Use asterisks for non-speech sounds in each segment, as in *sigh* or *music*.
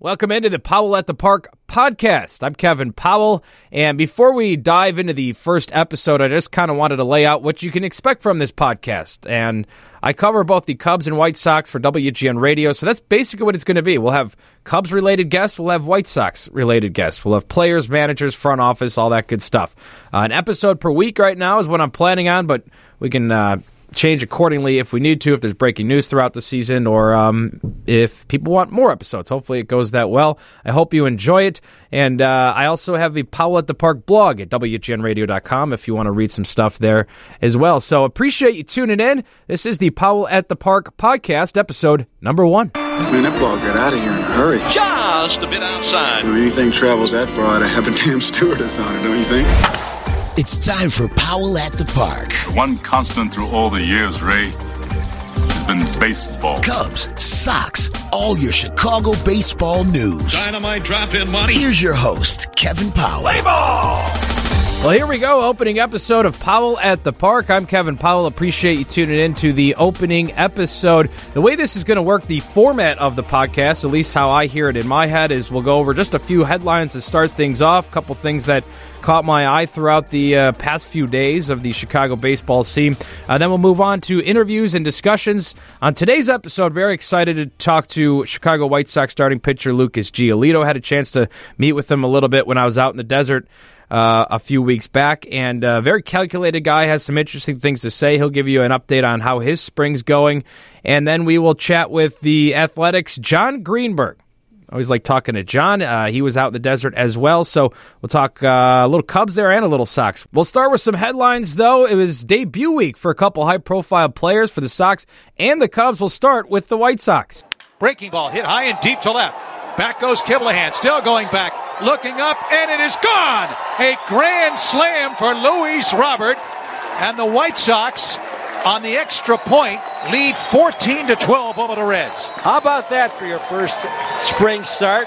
Welcome into the Powell at the Park podcast. I'm Kevin Powell. And before we dive into the first episode, I just kind of wanted to lay out what you can expect from this podcast. And I cover both the Cubs and White Sox for WGN Radio. So that's basically what it's going to be. We'll have Cubs related guests, we'll have White Sox related guests, we'll have players, managers, front office, all that good stuff. Uh, an episode per week right now is what I'm planning on, but we can. Uh, change accordingly if we need to, if there's breaking news throughout the season, or um, if people want more episodes. Hopefully, it goes that well. I hope you enjoy it. And uh, I also have the Powell at the Park blog at WGNRadio.com if you want to read some stuff there as well. So appreciate you tuning in. This is the Powell at the Park podcast, episode number one. Man, that ball got out of here in a hurry. Just a bit outside. When anything travels that far, I'd have a damn stewardess on it, don't you think? It's time for Powell at the Park. One constant through all the years, Ray, has been baseball. Cubs, Sox, all your Chicago baseball news. Dynamite drop in money. Here's your host, Kevin Powell. Play ball. Well, here we go. Opening episode of Powell at the Park. I'm Kevin Powell. Appreciate you tuning in to the opening episode. The way this is going to work, the format of the podcast, at least how I hear it in my head, is we'll go over just a few headlines to start things off. A couple things that caught my eye throughout the uh, past few days of the Chicago baseball scene. Uh, then we'll move on to interviews and discussions. On today's episode, very excited to talk to Chicago White Sox starting pitcher Lucas Giolito. Had a chance to meet with him a little bit when I was out in the desert uh, a few weeks back. And a very calculated guy has some interesting things to say. He'll give you an update on how his spring's going. And then we will chat with the Athletic's Jon Greenberg. I always like talking to Jon. Uh, he was out in the desert as well. So we'll talk uh, a little Cubs there and a little Sox. We'll start with some headlines, though. It was debut week for a couple high profile players for the Sox and the Cubs. We'll start with the White Sox. Breaking ball hit high and deep to left. Back goes Kiblahan, still going back, looking up, and it is gone. A grand slam for Luis Robert, and the White Sox on the extra point lead 14 to 12 over the Reds. How about that for your first spring start?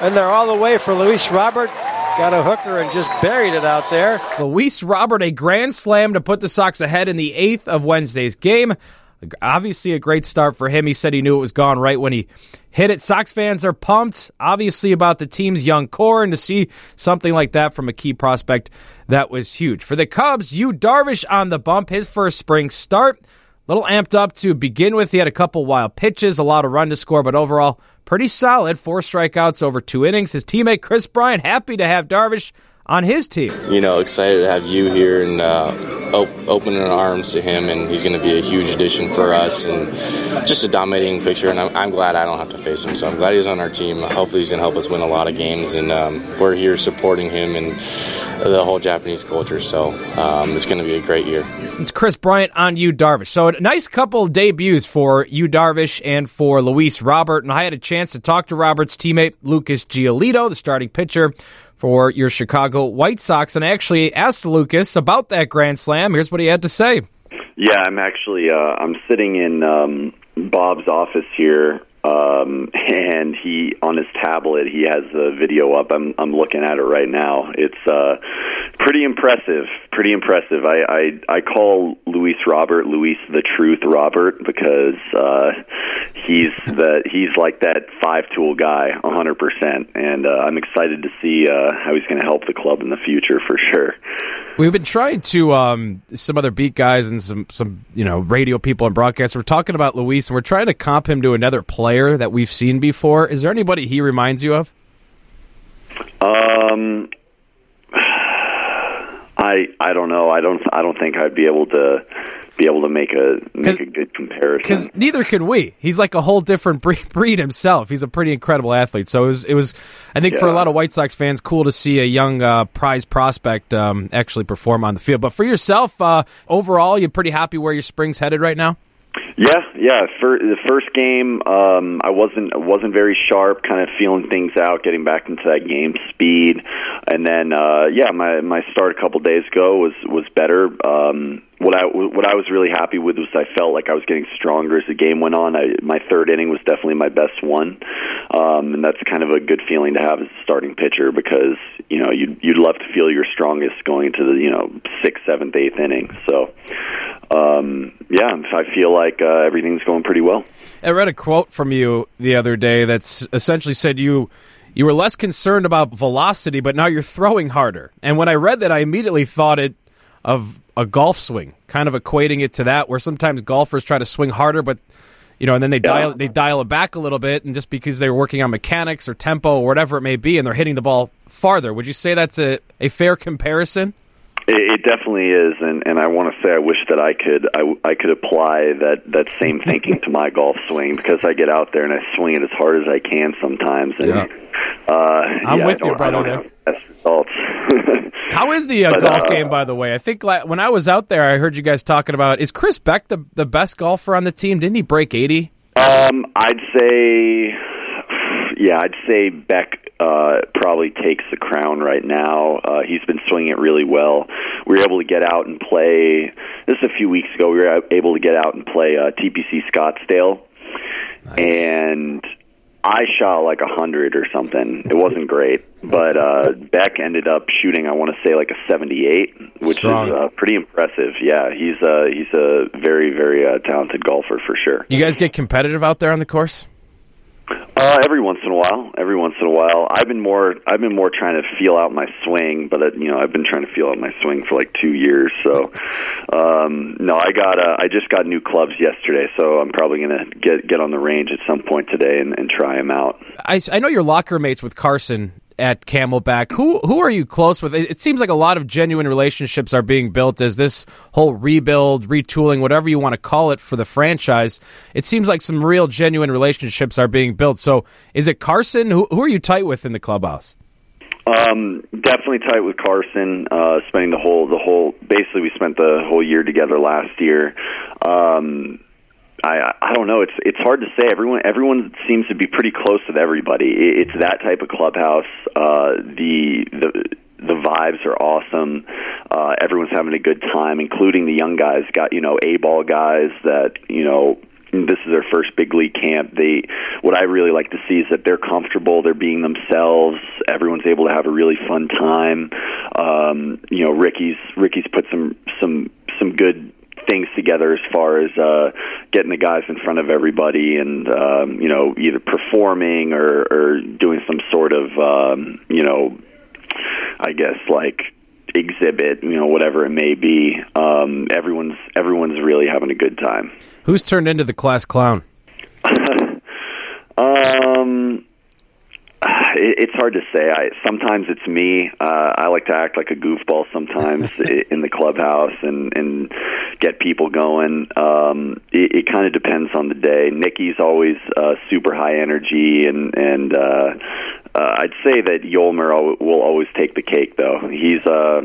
And they're all the way for Luis Robert. Got a hooker and just buried it out there. Luis Robert, a grand slam to put the Sox ahead in the eighth of Wednesday's game. Obviously, a great start for him. He said he knew it was gone right when he hit it. Sox fans are pumped, obviously, about the team's young core, and to see something like that from a key prospect, that was huge. For the Cubs, Yu Darvish on the bump, his first spring start. A little amped up to begin with. He had a couple wild pitches, a lot of run to score, but overall, pretty solid. Four strikeouts over two innings. His teammate Kris Bryant happy to have Darvish on his team. You know, excited to have you here and uh, op- opening our arms to him, and he's going to be a huge addition for us and just a dominating pitcher. And I'm, I'm, glad I don't have to face him, so I'm glad he's on our team. Hopefully, he's going to help us win a lot of games, and um, we're here supporting him and the whole Japanese culture. So um, it's going to be a great year. It's Kris Bryant on Yu Darvish. So a nice couple debuts for Yu Darvish and for Luis Robert. And I had a chance to talk to Robert's teammate Lucas Giolito, the starting pitcher for your Chicago White Sox. And I actually asked Lucas about that Grand Slam. Here's what he had to say. Yeah, I'm actually uh, I'm sitting in um, Bob's office here, um, and he on his tablet he has the video up. I'm I'm looking at it right now. It's uh, pretty impressive. Pretty impressive. I, I I call Luis Robert Luis the Truth Robert because uh, he's *laughs* the he's like that five tool guy, a hundred percent. And uh, I'm excited to see uh, how he's going to help the club in the future for sure. We've been trying to um, some other beat guys and some some you know radio people and broadcasters. We're talking about Luis, and we're trying to comp him to another player that we've seen before. Is there anybody he reminds you of? Um, *sighs* I I don't know. I don't I don't think I'd be able to be able to make a make a good comparison. Because neither could we. He's like a whole different *laughs* breed himself. He's a pretty incredible athlete. So it was, it was I think, yeah. for a lot of White Sox fans, cool to see a young uh, prize prospect um, actually perform on the field. But for yourself, uh, overall, you're pretty happy where your spring's headed right now. Yeah, yeah. For the first game, um, I wasn't wasn't very sharp, kind of feeling things out, getting back into that game speed, and then uh, yeah, my my start a couple days ago was was better. Um, what I what I was really happy with was I felt like I was getting stronger as the game went on. I, my third inning was definitely my best one, um, and that's kind of a good feeling to have as a starting pitcher because you know you'd you'd love to feel your strongest going into the you know sixth, seventh, eighth inning. So um, yeah, I feel like uh, everything's going pretty well. I read a quote from you the other day that's essentially said you you were less concerned about velocity, but now you're throwing harder. And when I read that, I immediately thought it of a golf swing, kind of equating it to that, where sometimes golfers try to swing harder, but you know, and then they Yeah. dial they dial it back a little bit, and just because they're working on mechanics or tempo or whatever it may be, and they're hitting the ball farther. Would you say that's a, a fair comparison? It, it definitely is, and and I want to say I wish that I could I, I could apply that that same thinking to my golf swing because I get out there and I swing it as hard as I can sometimes, and Yeah. uh, I'm yeah, with you, brother, I don't there. have the best results. *laughs* How is the uh, But, golf uh, game, by the way? I think la- when I was out there, I heard you guys talking about is Chris Beck the the best golfer on the team? Didn't he break eighty? Um, I'd say, yeah, I'd say Beck uh, probably takes the crown right now. Uh, he's been swinging it really well. We were able to get out and play. This is a few weeks ago. We were able to get out and play uh, TPC Scottsdale, and I shot like a hundred or something. It wasn't great, but uh, Beck ended up shooting. I want to say like a seventy-eight, which Strong. is uh, pretty impressive. Yeah, he's uh, he's a very very uh, talented golfer for sure. You guys get competitive out there on the course? Uh, every once in a while, every once in a while. I've been more, I've been more trying to feel out my swing, but uh, you know, I've been trying to feel out my swing for like two years. So, um, no, I got, uh, I just got new clubs yesterday, so I'm probably gonna get get on the range at some point today and, and try them out. I, I know you're locker mates with Carson at Camelback. Who who are you close with? It, seems like a lot of genuine relationships are being built as this whole rebuild, retooling, whatever you want to call it for the franchise. It seems like some real genuine relationships are being built. So, is it Carson? Who who are you tight with in the clubhouse? Um, definitely tight with Carson. Uh, spending the whole the whole basically we spent the whole year together last year. Um, I I don't know. It's it's hard to say. Everyone everyone seems to be pretty close with everybody. It, it's that type of clubhouse. Uh, the the the vibes are awesome. Uh, everyone's having a good time, including the young guys. Got you know a ball guys that you know this is their first big league camp. They what I really like to see is that they're comfortable, they're being themselves. Everyone's able to have a really fun time. Um, you know, Ricky's Ricky's put some some some good things together as far as uh getting the guys in front of everybody and um you know either performing or or doing some sort of um you know I guess like exhibit, you know, whatever it may be. Um everyone's everyone's really having a good time. Who's turned into the class clown? *laughs* Um, *sighs* it's hard to say. I sometimes it's me. Uh, I like to act like a goofball sometimes *laughs* in the clubhouse and and get people going. Um, it, it kind of depends on the day. Nikki's always uh, super high energy, and and uh, uh, I'd say that Yolmer will always take the cake, though. He's uh,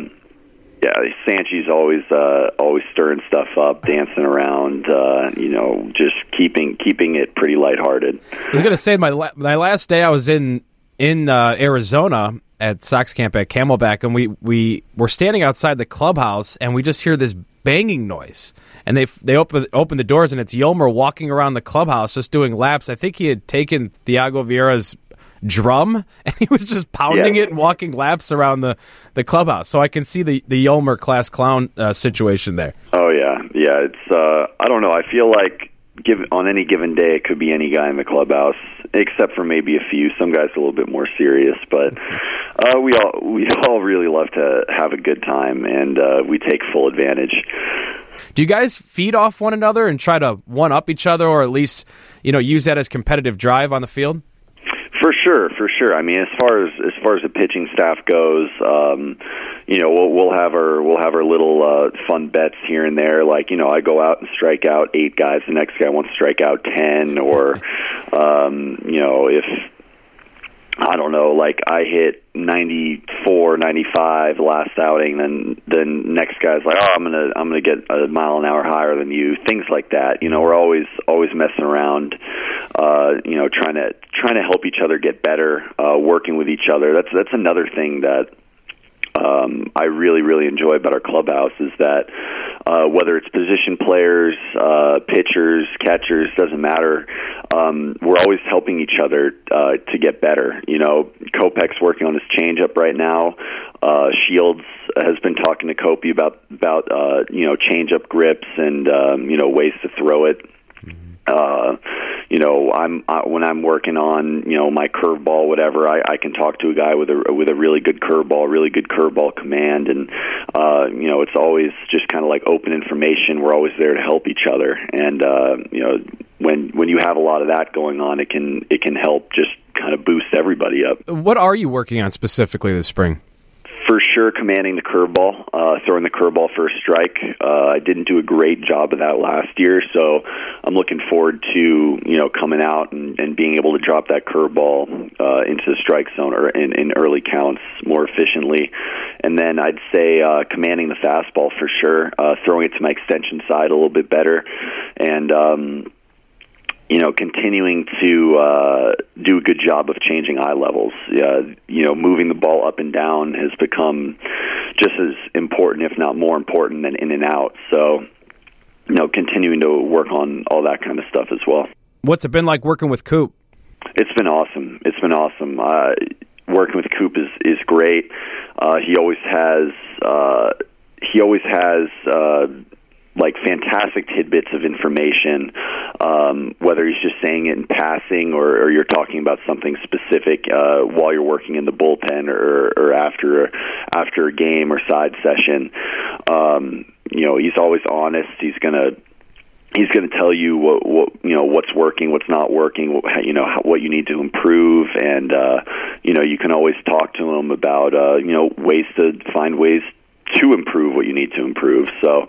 yeah, Sanchi's always uh, always stirring stuff up, dancing around, uh, you know, just keeping keeping it pretty lighthearted. I was going to say my la- my last day I was in in uh, Arizona at Sox camp at Camelback, and we we were standing outside the clubhouse, and we just hear this banging noise, and they they open open the doors, and it's Yolmer walking around the clubhouse just doing laps. I think he had taken Thiago Vieira's drum *laughs* and he was just pounding Yeah. it and walking laps around the, the clubhouse so i can see the, the Yolmer class clown uh, situation there Oh yeah, yeah. It's uh, I don't know. I feel like give on any given day it could be any guy in the clubhouse, except for maybe a few. Some guys a little bit more serious, but uh, we all we *laughs* all really love to have a good time, and uh, we take full advantage. Do you guys feed off one another and try to one up each other, or at least you know use that as competitive drive on the field? For sure, for sure. I mean, as far as as far as the pitching staff goes, um, you know, we'll we'll have our we'll have our little uh, fun bets here and there. Like, you know, I go out and strike out eight guys, the next guy wants to strike out ten, or *laughs* um, you know, if I don't know, like I hit 94, 95 last outing, then then next guy's like, oh, I'm gonna I'm gonna get a mile an hour higher than you. Things like that. You know, we're always always messing around. Uh, you know, trying to trying to help each other get better, uh, working with each other. That's that's another thing that um, I really, really enjoy about our clubhouse is that uh, whether it's position players, uh, pitchers, catchers, doesn't matter. Um, we're always helping each other uh, to get better. You know, Kopech's working on his changeup right now. Uh, Shields has been talking to Kopi about about uh, you know changeup grips and um, you know ways to throw it uh, you know, I'm uh, when I'm working on you know my curveball, whatever. I, I can talk to a guy with a with a really good curveball, really good curveball command, and uh, you know, it's always just kind of like open information. We're always there to help each other, and uh, you know, when when you have a lot of that going on, it can it can help just kind of boost everybody up. What are you working on specifically this spring? Sure commanding the curveball, uh, throwing the curveball for a strike. Uh, I didn't do a great job of that last year, so I'm looking forward to you know coming out and, and being able to drop that curveball uh, into the strike zone or in, in early counts more efficiently. And then I'd say uh, commanding the fastball for sure, uh, throwing it to my extension side a little bit better, and um, you know, continuing to uh, do a good job of changing eye levels. Uh, you know, moving the ball up and down has become just as important, if not more important, than in and out. So, you know, continuing to work on all that kind of stuff as well. What's it been like working with Coop? It's been awesome. It's been awesome. Uh, working with Coop is is great. Uh, he always has. Uh, he always has. Uh, like fantastic tidbits of information, um, whether he's just saying it in passing or, or you're talking about something specific uh, while you're working in the bullpen or, or after after a game or side session. Um, you know, he's always honest. He's gonna he's going to tell you what, what you know what's working, what's not working, what, you know what you need to improve, and uh, you know you can always talk to him about uh, you know ways to find ways to improve what you need to improve. So,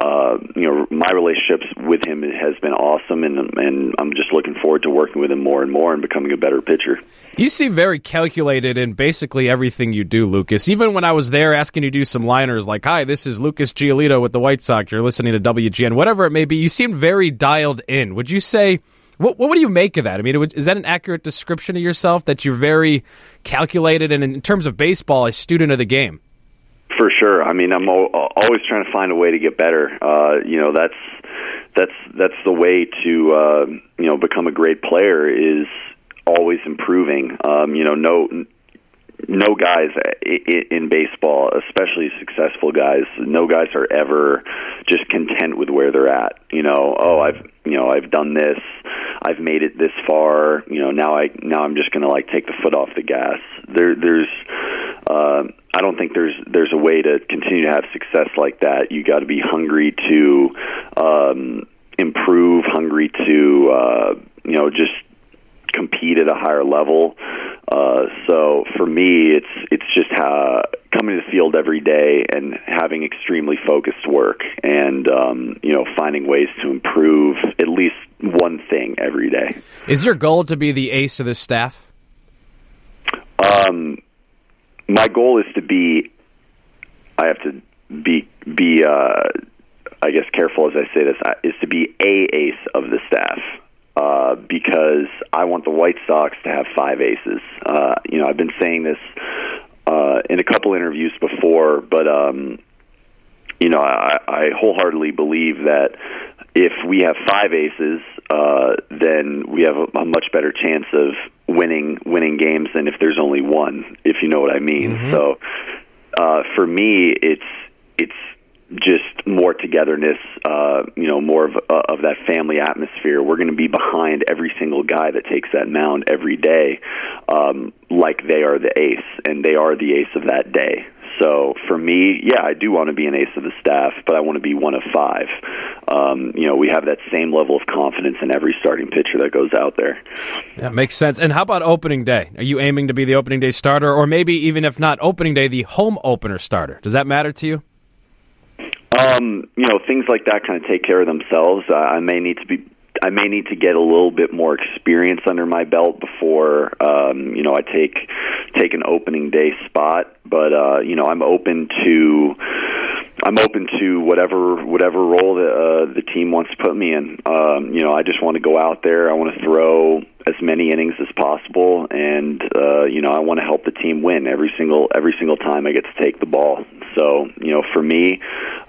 uh, you know, my relationships with him has been awesome, and and I'm just looking forward to working with him more and more and becoming a better pitcher. You seem very calculated in basically everything you do, Lucas. Even when I was there asking you to do some liners like, "Hi, this is Lucas Giolito with the White Sox. You're listening to WGN," whatever it may be, you seemed very dialed in. Would you say? What, what do you make of that? I mean, is that an accurate description of yourself that you're very calculated and, in terms of baseball, a student of the game? For sure. I mean, I'm always trying to find a way to get better. Uh, you know, that's that's that's the way to uh, you know become a great player is always improving. Um, you know, no no guys in baseball, especially successful guys, no guys are ever just content with where they're at. You know, oh, I've you know I've done this, I've made it this far. You know, now I now I'm just going to like take the foot off the gas. There, there's uh, I don't think there's there's a way to continue to have success like that. You got to be hungry to um, improve, hungry to uh, you know just compete at a higher level. Uh, so for me, it's it's just how, coming to the field every day and having extremely focused work, and um, you know finding ways to improve at least one thing every day. Is your goal to be the ace of the staff? Um, my goal is to be. I have to be be. Uh, I guess careful as I say this is to be a ace of the staff. Uh, because I want the White Sox to have five aces. Uh, you know, I've been saying this uh, in a couple interviews before, but um, you know, I, I wholeheartedly believe that if we have five aces, uh, then we have a, a much better chance of winning winning games than if there's only one. If you know what I mean. Mm-hmm. So, uh, for me, it's it's just more togetherness, uh, you know, more of, uh, of that family atmosphere. We're going to be behind every single guy that takes that mound every day, um, like they are the ace, and they are the ace of that day. So for me, yeah, I do want to be an ace of the staff, but I want to be one of five. Um, you know, we have that same level of confidence in every starting pitcher that goes out there. That makes sense. And how about opening day? Are you aiming to be the opening day starter, or maybe even if not opening day, the home opener starter? Does that matter to you? Um, you know, things like that kind of take care of themselves. Uh, I may need to be I may need to get a little bit more experience under my belt before um, you know I take take an opening day spot. But uh, you know I'm open to I'm open to whatever whatever role that uh, the team wants to put me in. Um, you know I just want to go out there. I want to throw as many innings as possible, and uh, you know I want to help the team win every single every single time I get to take the ball. So, you know, for me,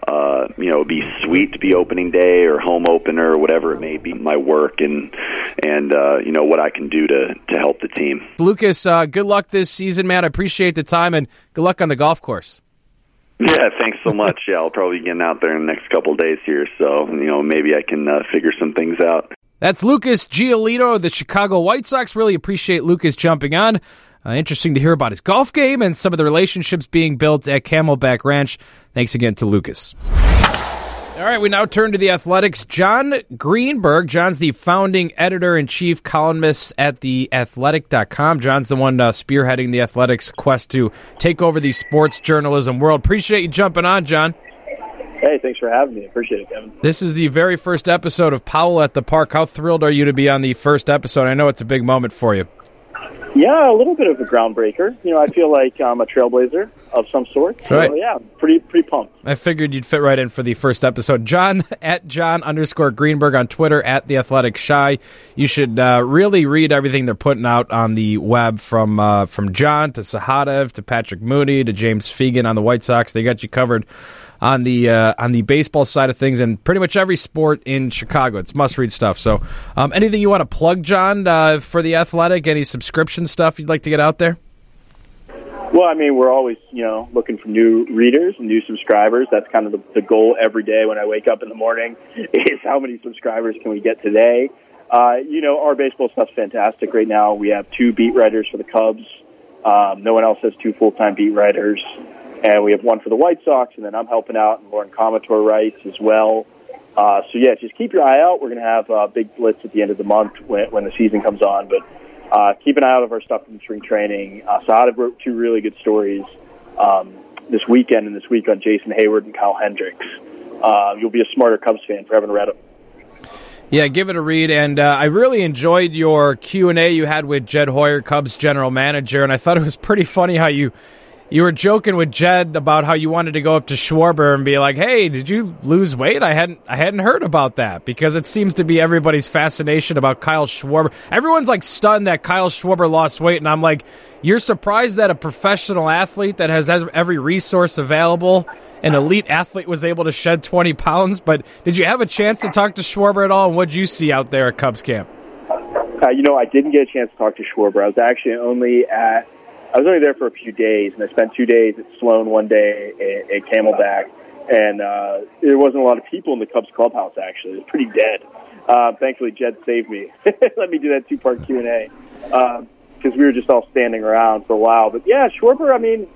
uh, you know, it'd be sweet to be opening day or home opener or whatever it may be. My work and and uh, you know what I can do to to help the team. Lucas, uh, good luck this season, man. I appreciate the time and good luck on the golf course. Yeah, thanks so much. *laughs* Yeah, I'll probably be getting out there in the next couple of days here, so you know maybe I can uh, figure some things out. That's Lucas Giolito of the Chicago White Sox. Really appreciate Lucas jumping on. Uh, interesting to hear about his golf game and some of the relationships being built at Camelback Ranch. Thanks again to Lucas. All right, we now turn to the Athletic's. Jon Greenberg. Jon's the founding editor in chief columnist at the athletic.com. Jon's the one uh, spearheading the Athletic's quest to take over the sports journalism world. Appreciate you jumping on, Jon. Hey, thanks for having me. Appreciate it, Kevin. This is the very first episode of Powell at the Park. How thrilled are you to be on the first episode? I know it's a big moment for you. Yeah, a little bit of a groundbreaker. You know, I feel like I'm a trailblazer of some sort. So, right. yeah, pretty pretty pumped. I figured you'd fit right in for the first episode. Jon *laughs* at Jon underscore Greenberg on Twitter at the Athletic Chi. You should uh, really read everything they're putting out on the web from uh, from Jon to Sahadev to Patrick Mooney to James Fegan on the White Sox. They got you covered on the uh, on the baseball side of things and pretty much every sport in Chicago. It's must read stuff. So, um, anything you want to plug, Jon, uh, for the Athletic? Any subscription stuff you'd like to get out there? Well, I mean, we're always you know looking for new readers new subscribers. That's kind of the, the goal every day when I wake up in the morning *laughs* is how many subscribers can we get today. Uh, you know, our baseball stuff's fantastic right now. We have two beat writers for the Cubs. Um, no one else has two full time beat writers and we have one for the White Sox, and then I'm helping out, and Lauren Comitor writes as well. Uh, so yeah, just keep your eye out. We're going to have a big blitz at the end of the month when, when the season comes on, but uh, keep an eye out of our stuff from spring training. Uh, Saad wrote two really good stories um, this weekend and this week on Jason Heyward and Kyle Hendricks. Uh, you'll be a smarter Cubs fan for having read them. Yeah, give it a read. And uh, I really enjoyed your Q and A you had with Jed Hoyer, Cubs general manager, and I thought it was pretty funny how you you were joking with Jed about how you wanted to go up to Schwarber and be like, "Hey, did you lose weight? I hadn't I hadn't heard about that because it seems to be everybody's fascination about Kyle Schwarber. Everyone's like stunned that Kyle Schwarber lost weight, and I'm like, you're surprised that a professional athlete that has every resource available, an elite athlete, was able to shed 20 pounds. But did you have a chance to talk to Schwarber at all? And what did you see out there at Cubs camp? Uh, you know, I didn't get a chance to talk to Schwarber. I was actually only at I was only there for a few days, and I spent two days at Sloan, one day at, at Camelback, and uh, there wasn't a lot of people in the Cubs clubhouse. Actually, it was pretty dead. Uh, thankfully, Jed saved me. *laughs* Let me do that two-part Q and A because uh, we were just all standing around for a while. But yeah, Schwarber. I mean,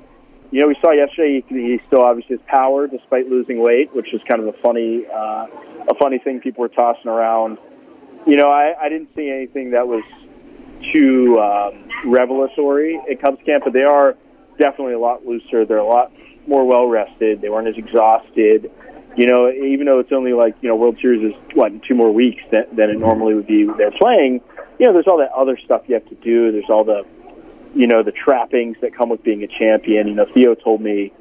you know, we saw yesterday he, he still obviously has power despite losing weight, which was kind of a funny, uh, a funny thing people were tossing around. You know, I, I didn't see anything that was too um, revelatory at Cubs camp, but they are definitely a lot looser. They're a lot more well rested. They weren't as exhausted. You know, even though it's only like you know World Series is what two more weeks than, than it normally would be. They're playing. You know, there's all that other stuff you have to do. There's all the, you know, the trappings that come with being a champion. You know, Theo told me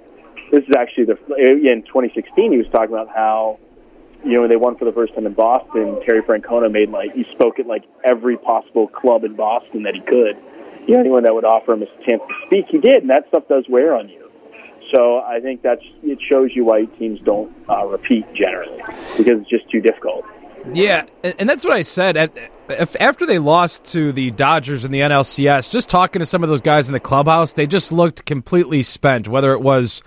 this is actually the in 2016. He was talking about how you know, when they won for the first time in Boston, Terry Francona made like he spoke at like every possible club in Boston that he could. You know, anyone that would offer him a chance to speak, he did, and that stuff does wear on you. So I think that's it shows you why teams don't uh, repeat generally because it's just too difficult. Yeah, and that's what I said. After they lost to the Dodgers in the NLCS, just talking to some of those guys in the clubhouse, they just looked completely spent. Whether it was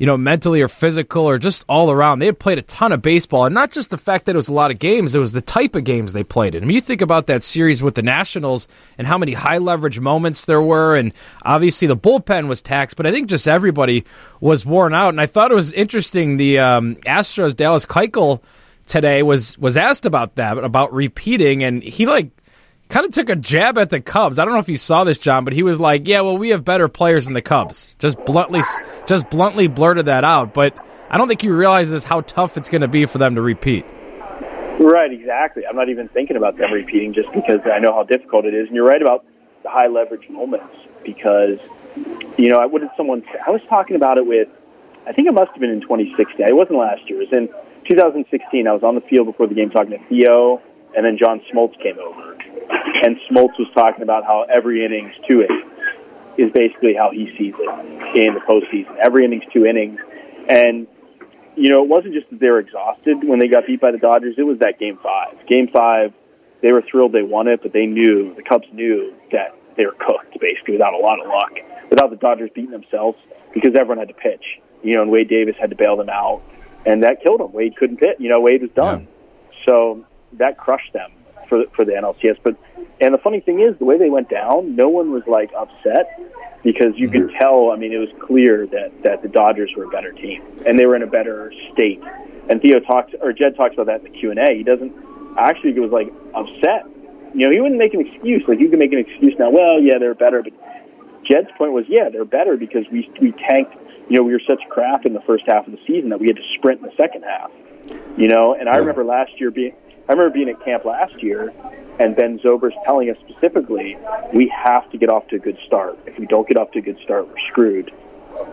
you know, mentally or physical or just all around. They had played a ton of baseball, and not just the fact that it was a lot of games, it was the type of games they played in. I mean, you think about that series with the Nationals and how many high leverage moments there were, and obviously the bullpen was taxed, but I think just everybody was worn out. And I thought it was interesting. The um, Astros, Dallas Keuchel today was was asked about that, about repeating, and he like kind of took a jab at the Cubs. I don't know if you saw this, Jon, but he was like, "Yeah, well, we have better players than the Cubs." Just bluntly, just bluntly blurted that out. But I don't think he realizes how tough it's going to be for them to repeat. Right, exactly. I'm not even thinking about them repeating just because I know how difficult it is. And you're right about the high leverage moments because, you know, what did someone? I was talking about it with, I think it must have been in 2016. It wasn't last year. It was in 2016. I was on the field before the game talking to Theo, and then John Smoltz came over and Smoltz was talking about how every innings, two innings, is basically how he sees it in the postseason. Every innings, two innings. And you know, it wasn't just that they were exhausted when they got beat by the Dodgers. It was that game five. Game five, they were thrilled they won it, but they knew the Cubs knew that they were cooked basically without a lot of luck, without the Dodgers beating themselves because everyone had to pitch. You know, and Wade Davis had to bail them out, and that killed them. Wade couldn't pitch. You know, Wade was done. Yeah. So that crushed them for for the NLCS. But and the funny thing is, the way they went down, no one was like upset because you could mm-hmm. tell. I mean, it was clear that that the Dodgers were a better team and they were in a better state. And Theo talks or Jed talks about that in the Q and A. He doesn't actually was like upset. You know, he wouldn't make an excuse. Like you can make an excuse now. Well, yeah, they're better, but Jed's point was, yeah, they're better because we we tanked. You know, we were such crap in the first half of the season that we had to sprint in the second half. You know, and I remember last year being I remember being at camp last year and Ben Zobrist telling us specifically, we have to get off to a good start. If we don't get off to a good start, we're screwed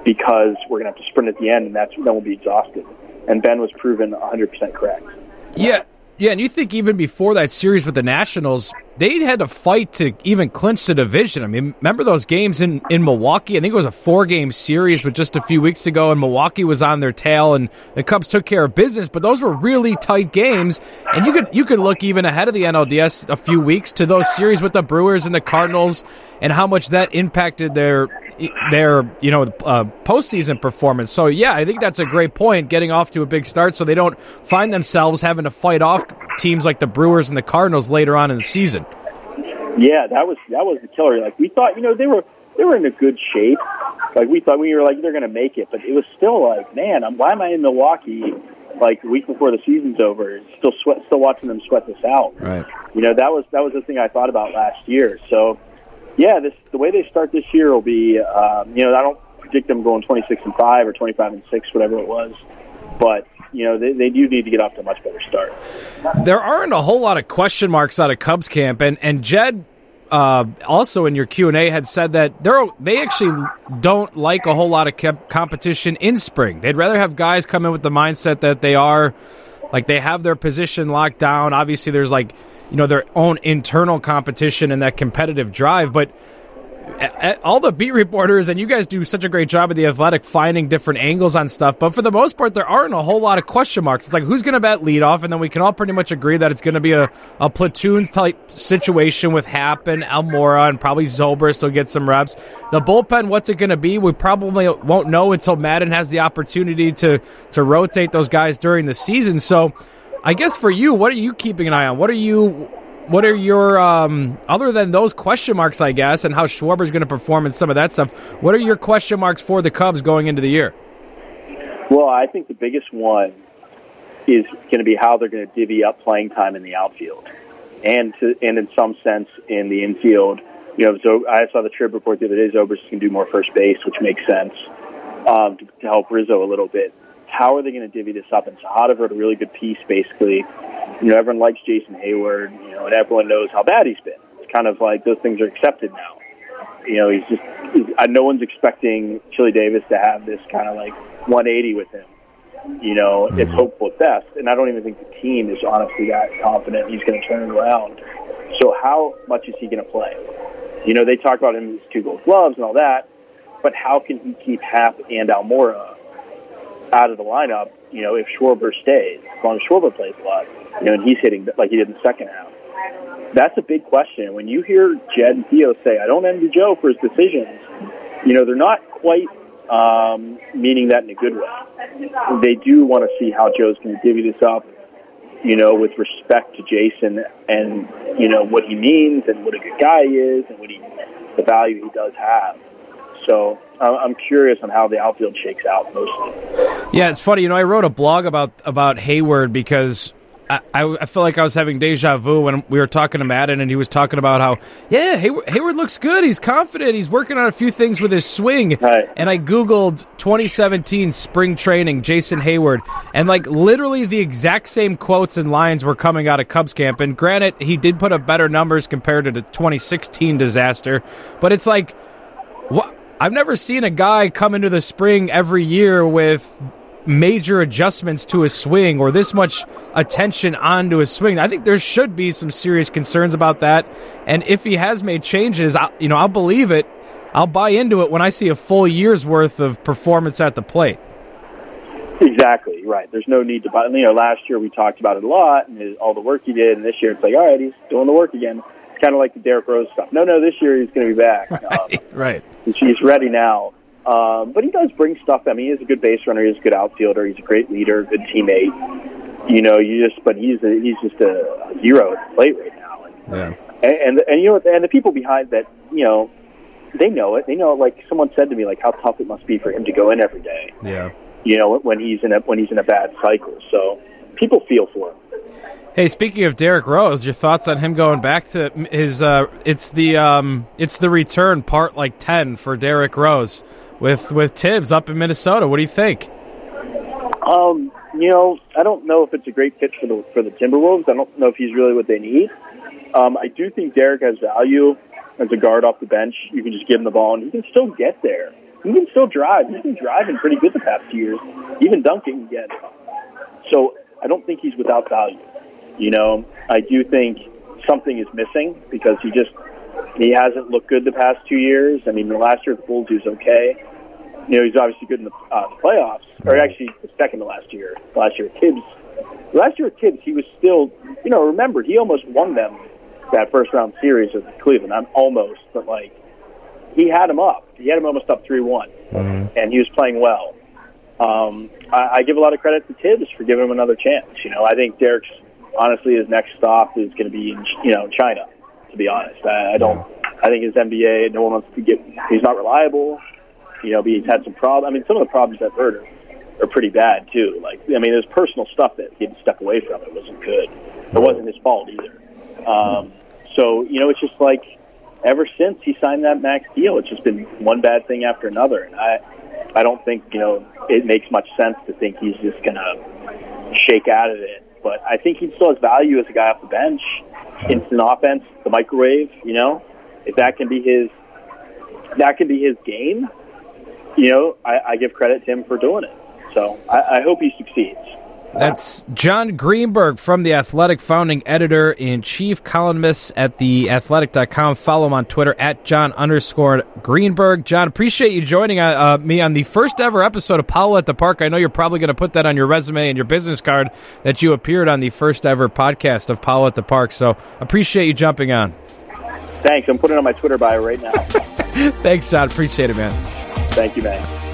because we're going to have to sprint at the end, and that's then we'll be exhausted. And Ben was proven 100% correct. Yeah, yeah, and you think even before that series with the Nationals, they had to fight to even clinch the division. I mean, remember those games in, in Milwaukee? I think it was a four game series, but just a few weeks ago, and Milwaukee was on their tail, and the Cubs took care of business. But those were really tight games, and you could you could look even ahead of the NLDS a few weeks to those series with the Brewers and the Cardinals, and how much that impacted their their you know uh, postseason performance. So yeah, I think that's a great point. Getting off to a big start, so they don't find themselves having to fight off teams like the Brewers and the Cardinals later on in the season. Yeah, that was that was the killer. Like we thought, you know, they were they were in a good shape. Like we thought we were like they're going to make it, but it was still like, man, I'm, why am I in Milwaukee? Like a week before the season's over, still sweat, still watching them sweat this out. Right. You know, that was that was the thing I thought about last year. So yeah, this the way they start this year will be. Um, you know, I don't predict them going 26 and five or 25 and six, whatever it was. But you know, they, they do need to get off to a much better start. There aren't a whole lot of question marks out of Cubs camp, and and Jed. Uh, also, in your Q and A, had said that they they actually don't like a whole lot of competition in spring. They'd rather have guys come in with the mindset that they are, like they have their position locked down. Obviously, there's like you know their own internal competition and that competitive drive, but all the beat reporters and you guys do such a great job of the athletic finding different angles on stuff. But for the most part there aren't a whole lot of question marks. It's like who's going to bat leadoff and then we can all pretty much agree that it's going to be a, a platoon type situation with Happ and Almora and probably Zobrist will get some reps. The bullpen what's it going to be? We probably won't know until Maddon has the opportunity to to rotate those guys during the season. So I guess for you, what are you keeping an eye on? What are you what are your um, other than those question marks, I guess, and how Schwarber's going to perform and some of that stuff? What are your question marks for the Cubs going into the year? Well, I think the biggest one is going to be how they're going to divvy up playing time in the outfield, and to, and in some sense in the infield. You know, so I saw the trip report the other day. Zobrist can do more first base, which makes sense um, to, to help Rizzo a little bit. How are they going to divvy this up? And Sahada wrote a really good piece, basically you know, everyone likes Jason Heyward, you know, and everyone knows how bad he's been. It's kind of like those things are accepted now. You know, he's just, he's, uh, no one's expecting Chili Davis to have this kind of like 180 with him. You know, mm-hmm. it's hopeful at best. And I don't even think the team is honestly that confident he's going to turn it around. So how much is he going to play? You know, they talk about him his two gold gloves and all that, but how can he keep Happ and Almora out of the lineup, you know, if Schwarber stays, as long as Schwarber plays a lot? you know, and he's hitting like he did in the second half. That's a big question. When you hear Jed and Theo say, "I don't envy Joe for his decisions," you know, they're not quite um, meaning that in a good way. They do want to see how Joe's going to divvy this up, you know, with respect to Jason and you know what he means and what a good guy he is and what he the value he does have. So I'm curious on how the outfield shakes out mostly. Yeah, it's funny. You know, I wrote a blog about about Heyward because I, I, feel like I was having deja vu when we were talking to Maddon, and he was talking about how, yeah, Hayward, Heyward looks good. He's confident. He's working on a few things with his swing. Right. And I Googled 2017 spring training, Jason Heyward, and like literally the exact same quotes and lines were coming out of Cubs camp. And granted, he did put up better numbers compared to the 2016 disaster, but it's like, what? I've never seen a guy come into the spring every year with major adjustments to his swing or this much attention onto his swing. I think there should be some serious concerns about that. And if he has made changes, I, you know, I'll believe it. I'll buy into it when I see a full year's worth of performance at the plate. Exactly right. There's no need to buy. You know, last year we talked about it a lot and his, all the work he did, and this year it's like, all right, he's doing the work again. It's kind of like the Derrick Rose stuff. No, no, this year he's going to be back. *laughs* Right. Um, right. He's ready now. Um, but he does bring stuff. I mean, he's a good base runner. He's a good outfielder. He's a great leader, good teammate. You know, you just, but he's a, he's just a hero at the plate right now. And, yeah. And, and and you know, and the people behind that, you know, they know it. They know, like someone said to me, like how tough it must be for him to go in every day. Yeah. You know, when he's in a when he's in a bad cycle. So people feel for him. Hey, speaking of Derrick Rose, your thoughts on him going back to his? Uh, it's the um, it's the return part like ten for Derrick Rose with with Thibs up in Minnesota. What do you think? Um, you know, I don't know if it's a great fit for the for the Timberwolves. I don't know if he's really what they need. Um, I do think Derrick has value as a guard off the bench. You can just give him the ball, and he can still get there. He can still drive. He's been driving pretty good the past years, even dunking again. So I don't think he's without value. You know, I do think something is missing because he just he hasn't looked good the past two years. I mean, the last year at the Bulls he was okay. You know, he's obviously good in the, uh, playoffs, or actually the second to last year. Last year, Thibs. Last year, Thibs, he was still. You know, remember he almost won them that first round series with Cleveland. I'm almost, but like he had him up. He had him almost up three one, mm-hmm. and he was playing well. Um, I, I give a lot of credit to Thibs for giving him another chance. You know, I think Derrick's honestly his next stop is going to be in you know China. To be honest, I, I don't. I think his NBA. No one wants to get. He's not reliable. You know, he's had some problems. I mean, some of the problems that hurt are, are pretty bad too. Like, I mean, there's personal stuff that he had to step away from. It wasn't good. It wasn't his fault either. Um, so you know, it's just like ever since he signed that max deal, it's just been one bad thing after another, and I, I don't think you know it makes much sense to think he's just gonna shake out of it. But I think he still has value as a guy off the bench, instant offense, the microwave. You know, if that can be his, that can be his game. You know, I, I give credit to him for doing it. So I, I hope he succeeds. That's Jon Greenberg from The Athletic, founding editor in chief columnist at theathletic.com. Follow him on Twitter at Jon underscore Greenberg. Jon, appreciate you joining uh, uh, me on the first ever episode of Powell at the Park. I know you're probably going to put that on your resume and your business card that you appeared on the first ever podcast of Powell at the Park. So appreciate you jumping on. Thanks. I'm putting it on my Twitter bio right now. *laughs* Thanks, Jon. Appreciate it, man. Thank you, man.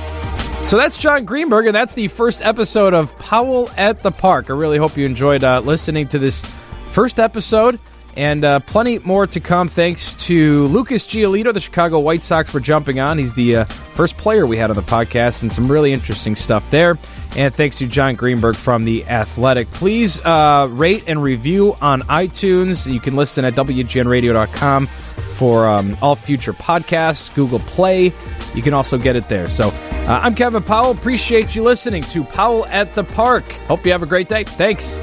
So that's Jon Greenberg, and that's the first episode of Powell at the Park. I really hope you enjoyed uh, listening to this first episode, and uh, plenty more to come. Thanks to Lucas Giolito, the Chicago White Sox, for jumping on. He's the uh, first player we had on the podcast, and some really interesting stuff there. And thanks to Jon Greenberg from The Athletic. Please uh, rate and review on iTunes. You can listen at WGNRadio.com for um, all future podcasts, Google Play. You can also get it there. So uh, I'm Kevin Powell. Appreciate you listening to Powell at the Park. Hope you have a great day. Thanks.